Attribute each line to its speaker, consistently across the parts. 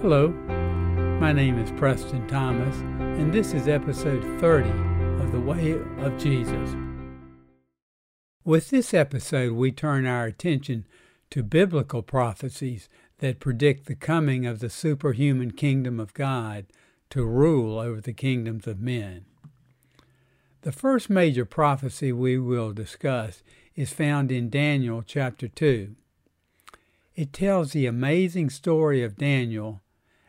Speaker 1: Hello, my name is Preston Thomas, and this is episode 30 of The Way of Jesus. With this episode, we turn our attention to biblical prophecies that predict the coming of the superhuman kingdom of God to rule over the kingdoms of men. The first major prophecy we will discuss is found in Daniel chapter 2. It tells the amazing story of Daniel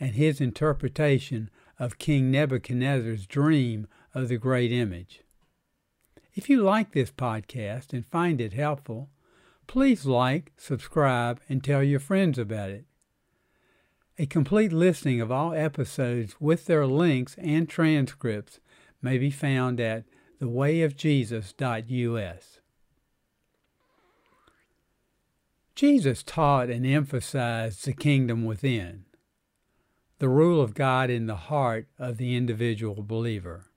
Speaker 1: and his interpretation of King Nebuchadnezzar's dream of the great image. If you like this podcast and find it helpful, please like, subscribe, and tell your friends about it. A complete listing of all episodes with their links and transcripts may be found at thewayofjesus.us. Jesus taught and emphasized the kingdom within, the rule of God in the heart of the individual believer.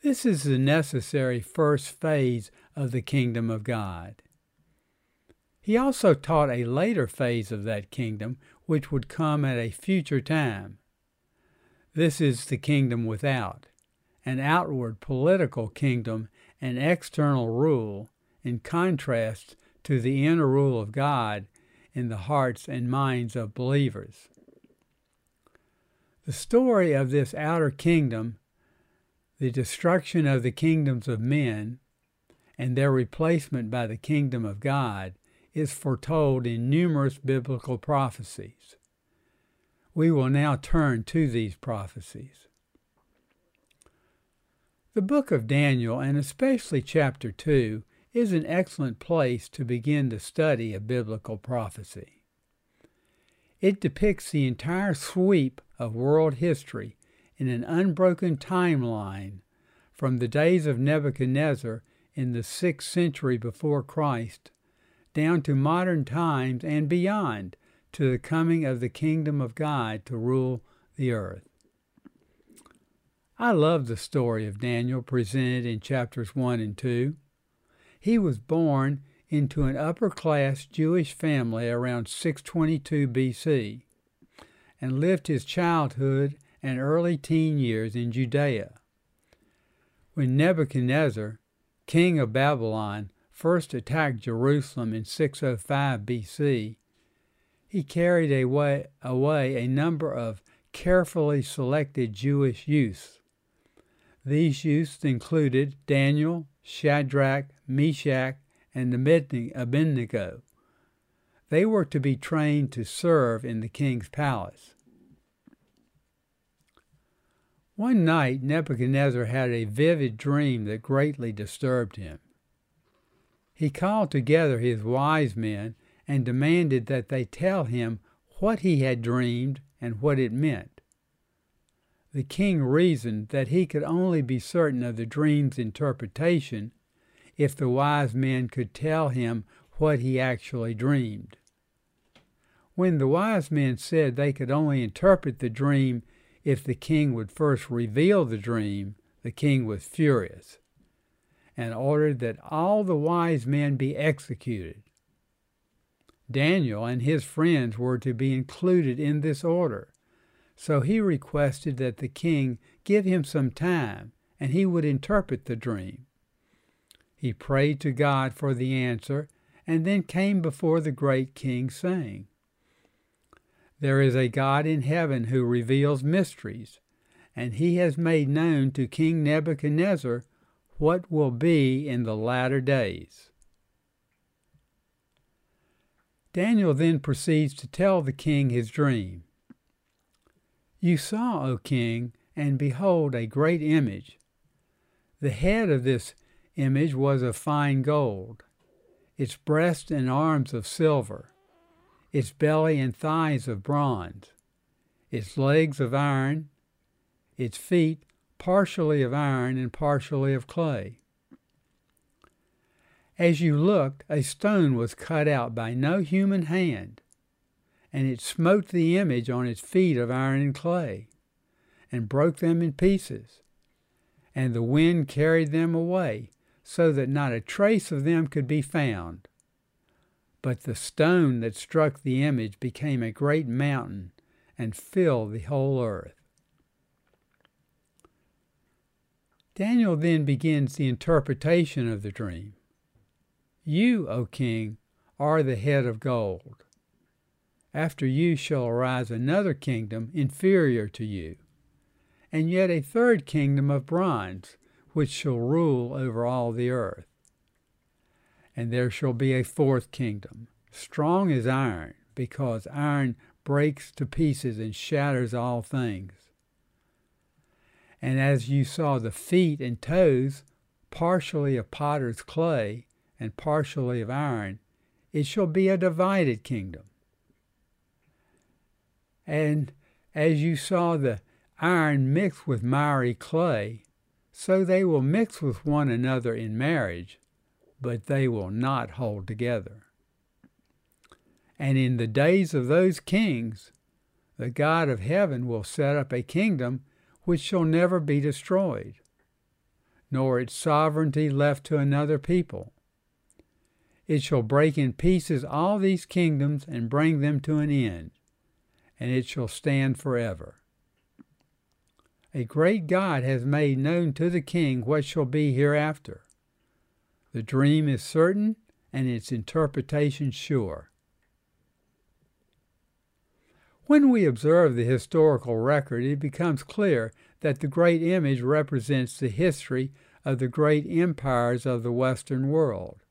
Speaker 1: This is the necessary first phase of the kingdom of God. He also taught a later phase of that kingdom, which would come at a future time. This is the kingdom without, an outward political kingdom and external rule, in contrast to the inner rule of God in the hearts and minds of believers. The story of this outer kingdom, the destruction of the kingdoms of men, and their replacement by the kingdom of God, is foretold in numerous biblical prophecies. We will now turn to these prophecies. The book of Daniel, and especially chapter 2, is an excellent place to begin the study of biblical prophecy. It depicts the entire sweep of world history in an unbroken timeline from the days of Nebuchadnezzar in the 6th century before Christ down to modern times and beyond to the coming of the kingdom of God to rule the earth. I love the story of Daniel presented in chapters 1 and 2. He was born into an upper class Jewish family around 622 BC and lived his childhood and early teen years in Judea. When Nebuchadnezzar, king of Babylon, first attacked Jerusalem in 605 BC, he carried away, away a number of carefully selected Jewish youths. These youths included Daniel, Shadrach, Meshach, and Abednego. They were to be trained to serve in the king's palace. One night, Nebuchadnezzar had a vivid dream that greatly disturbed him. He called together his wise men and demanded that they tell him what he had dreamed and what it meant. The king reasoned that he could only be certain of the dream's interpretation if the wise men could tell him what he actually dreamed. When the wise men said they could only interpret the dream if the king would first reveal the dream, the king was furious and ordered that all the wise men be executed. Daniel and his friends were to be included in this order, so he requested that the king give him some time and he would interpret the dream. He prayed to God for the answer and then came before the great king, saying, There is a God in heaven who reveals mysteries, and he has made known to King Nebuchadnezzar what will be in the latter days. Daniel then proceeds to tell the king his dream. You saw, O king, and behold, a great image. The head of this image was of fine gold, its breast and arms of silver, its belly and thighs of bronze, its legs of iron, its feet partially of iron and partially of clay. As you looked, a stone was cut out by no human hand, and it smote the image on its feet of iron and clay, and broke them in pieces. And the wind carried them away, so that not a trace of them could be found. But the stone that struck the image became a great mountain, and filled the whole earth. Daniel then begins the interpretation of the dream. You, O king, are the head of gold. After you shall arise another kingdom inferior to you, and yet a third kingdom of bronze, which shall rule over all the earth. And there shall be a fourth kingdom, strong as iron, because iron breaks to pieces and shatters all things. And as you saw the feet and toes, partially of potter's clay and partially of iron, it shall be a divided kingdom. And as you saw the iron mixed with miry clay, so they will mix with one another in marriage, but they will not hold together. And in the days of those kings, the God of heaven will set up a kingdom which shall never be destroyed, nor its sovereignty left to another people. It shall break in pieces all these kingdoms and bring them to an end, and it shall stand forever. A great God has made known to the king what shall be hereafter. The dream is certain and its interpretation sure. When we observe the historical record, it becomes clear that the great image represents the history of the great empires of the Western world.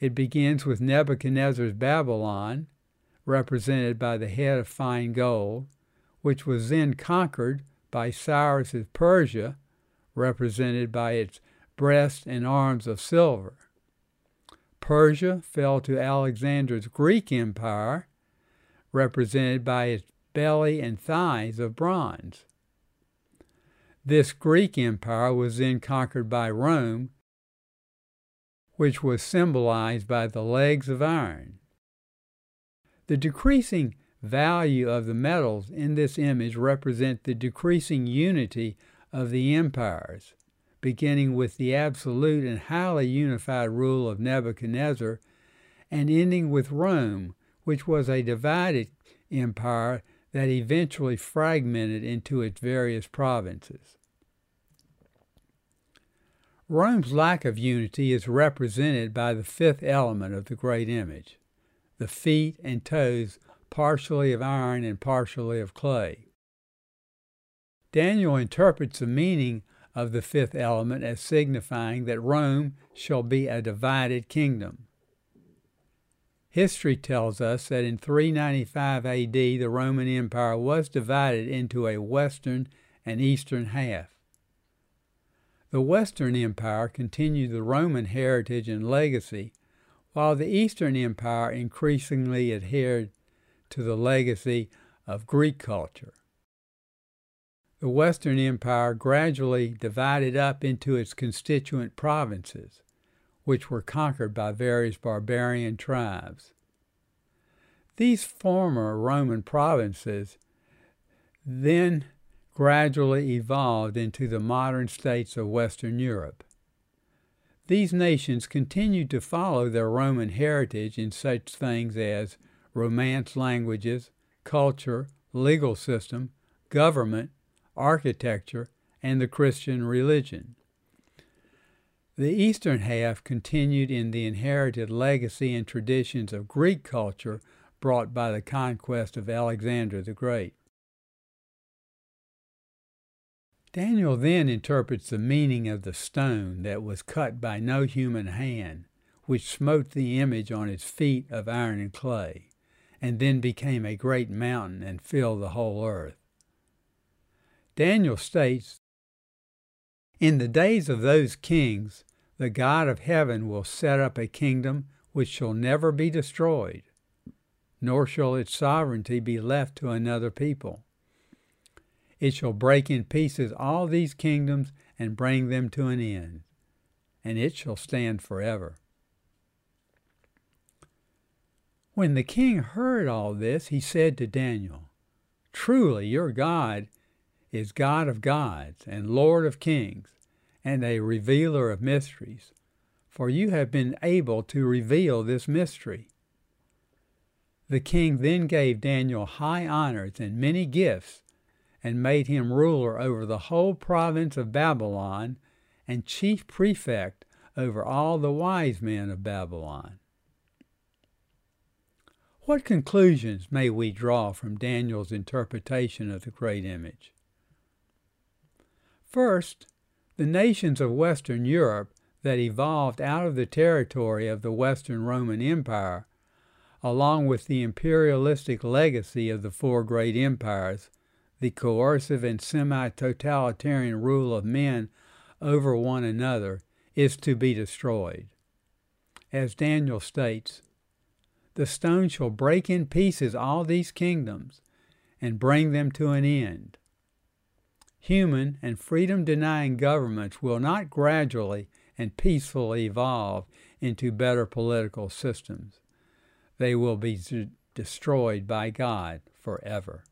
Speaker 1: It begins with Nebuchadnezzar's Babylon, represented by the head of fine gold, which was then conquered by Cyrus's Persia, represented by its breast and arms of silver. Persia fell to Alexander's Greek Empire, represented by its belly and thighs of bronze. This Greek empire was then conquered by Rome, which was symbolized by the legs of iron. The decreasing value of the metals in this image represent the decreasing unity of the empires, beginning with the absolute and highly unified rule of Nebuchadnezzar and ending with Rome, which was a divided empire that eventually fragmented into its various provinces. Rome's lack of unity is represented by the fifth element of the great image, the feet and toes partially of iron and partially of clay. Daniel interprets the meaning of the fifth element as signifying that Rome shall be a divided kingdom. History tells us that in 395 AD the Roman Empire was divided into a western and eastern half. The Western Empire continued the Roman heritage and legacy, while the Eastern Empire increasingly adhered to the legacy of Greek culture. The Western Empire gradually divided up into its constituent provinces, which were conquered by various barbarian tribes. These former Roman provinces then gradually evolved into the modern states of Western Europe. These nations continued to follow their Roman heritage in such things as Romance languages, culture, legal system, government, architecture, and the Christian religion. The eastern half continued in the inherited legacy and traditions of Greek culture brought by the conquest of Alexander the Great. Daniel then interprets the meaning of the stone that was cut by no human hand, which smote the image on its feet of iron and clay and then became a great mountain and filled the whole earth. Daniel states, In the days of those kings, the God of heaven will set up a kingdom which shall never be destroyed, nor shall its sovereignty be left to another people. It shall break in pieces all these kingdoms and bring them to an end, and it shall stand forever. When the king heard all this, he said to Daniel, Truly your God is God of gods and Lord of kings, and a revealer of mysteries, for you have been able to reveal this mystery. The king then gave Daniel high honors and many gifts, and made him ruler over the whole province of Babylon and chief prefect over all the wise men of Babylon. What conclusions may we draw from Daniel's interpretation of the great image? First, the nations of Western Europe that evolved out of the territory of the Western Roman Empire, along with the imperialistic legacy of the four great empires, the coercive and semi totalitarian rule of men over one another, is to be destroyed. As Daniel states, the stone shall break in pieces all these kingdoms and bring them to an end. Human and freedom denying governments will not gradually and peacefully evolve into better political systems. They will be destroyed by God forever.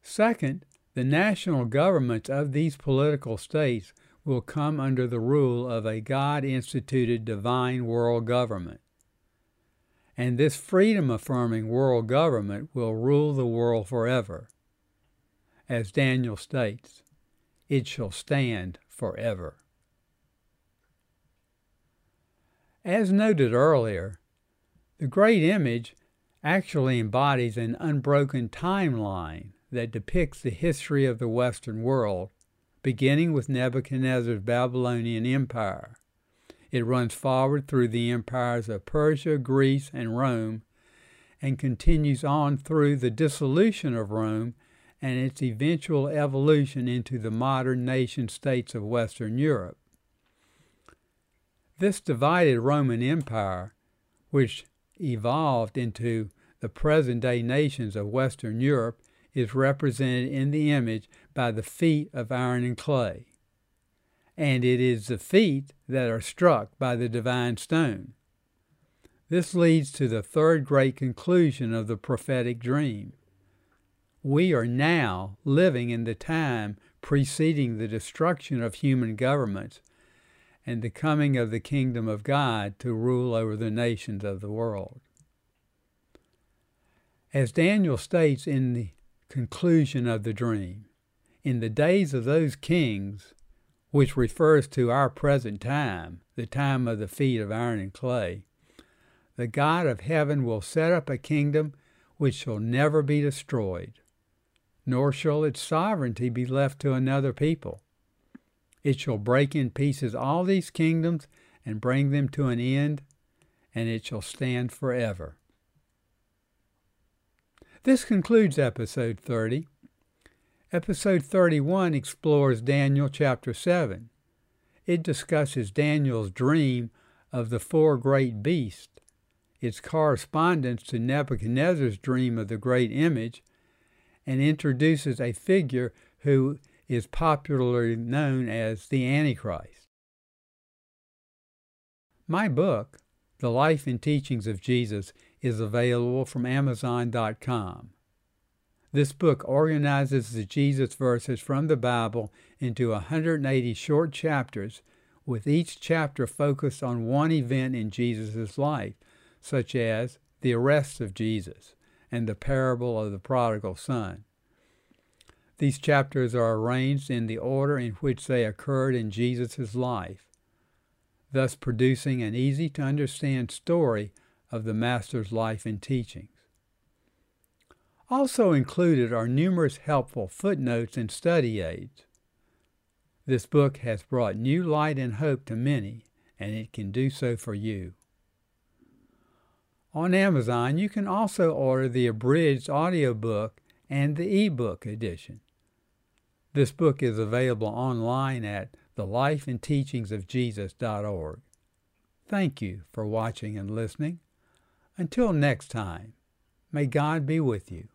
Speaker 1: Second, the national governments of these political states will come under the rule of a God instituted divine world government. And this freedom affirming world government will rule the world forever. As Daniel states, it shall stand forever. As noted earlier, the great image actually embodies an unbroken timeline that depicts the history of the Western world beginning with Nebuchadnezzar's Babylonian Empire. It runs forward through the empires of Persia, Greece, and Rome, and continues on through the dissolution of Rome and its eventual evolution into the modern nation states of Western Europe. This divided Roman Empire, which evolved into the present day nations of Western Europe, is represented in the image by the feet of iron and clay. And it is the feet that are struck by the divine stone. This leads to the third great conclusion of the prophetic dream. We are now living in the time preceding the destruction of human governments and the coming of the kingdom of God to rule over the nations of the world. As Daniel states in the conclusion of the dream. In the days of those kings, which refers to our present time, the time of the feet of iron and clay, the God of heaven will set up a kingdom which shall never be destroyed, nor shall its sovereignty be left to another people. It shall break in pieces all these kingdoms and bring them to an end, and it shall stand forever. This concludes episode 30. Episode 31 explores Daniel chapter 7. It discusses Daniel's dream of the four great beasts, its correspondence to Nebuchadnezzar's dream of the great image, and introduces a figure who is popularly known as the Antichrist. My book, The Life and Teachings of Jesus, is available from Amazon.com. This book organizes the Jesus verses from the Bible into 180 short chapters, with each chapter focused on one event in Jesus' life, such as the arrest of Jesus and the parable of the prodigal son. These chapters are arranged in the order in which they occurred in Jesus' life, thus producing an easy to understand story of the Master's life and teachings. Also included are numerous helpful footnotes and study aids. This book has brought new light and hope to many, and it can do so for you. On Amazon, you can also order the abridged audiobook and the ebook edition. This book is available online at thelifeandteachingsofjesus.org. Thank you for watching and listening. Until next time, may God be with you.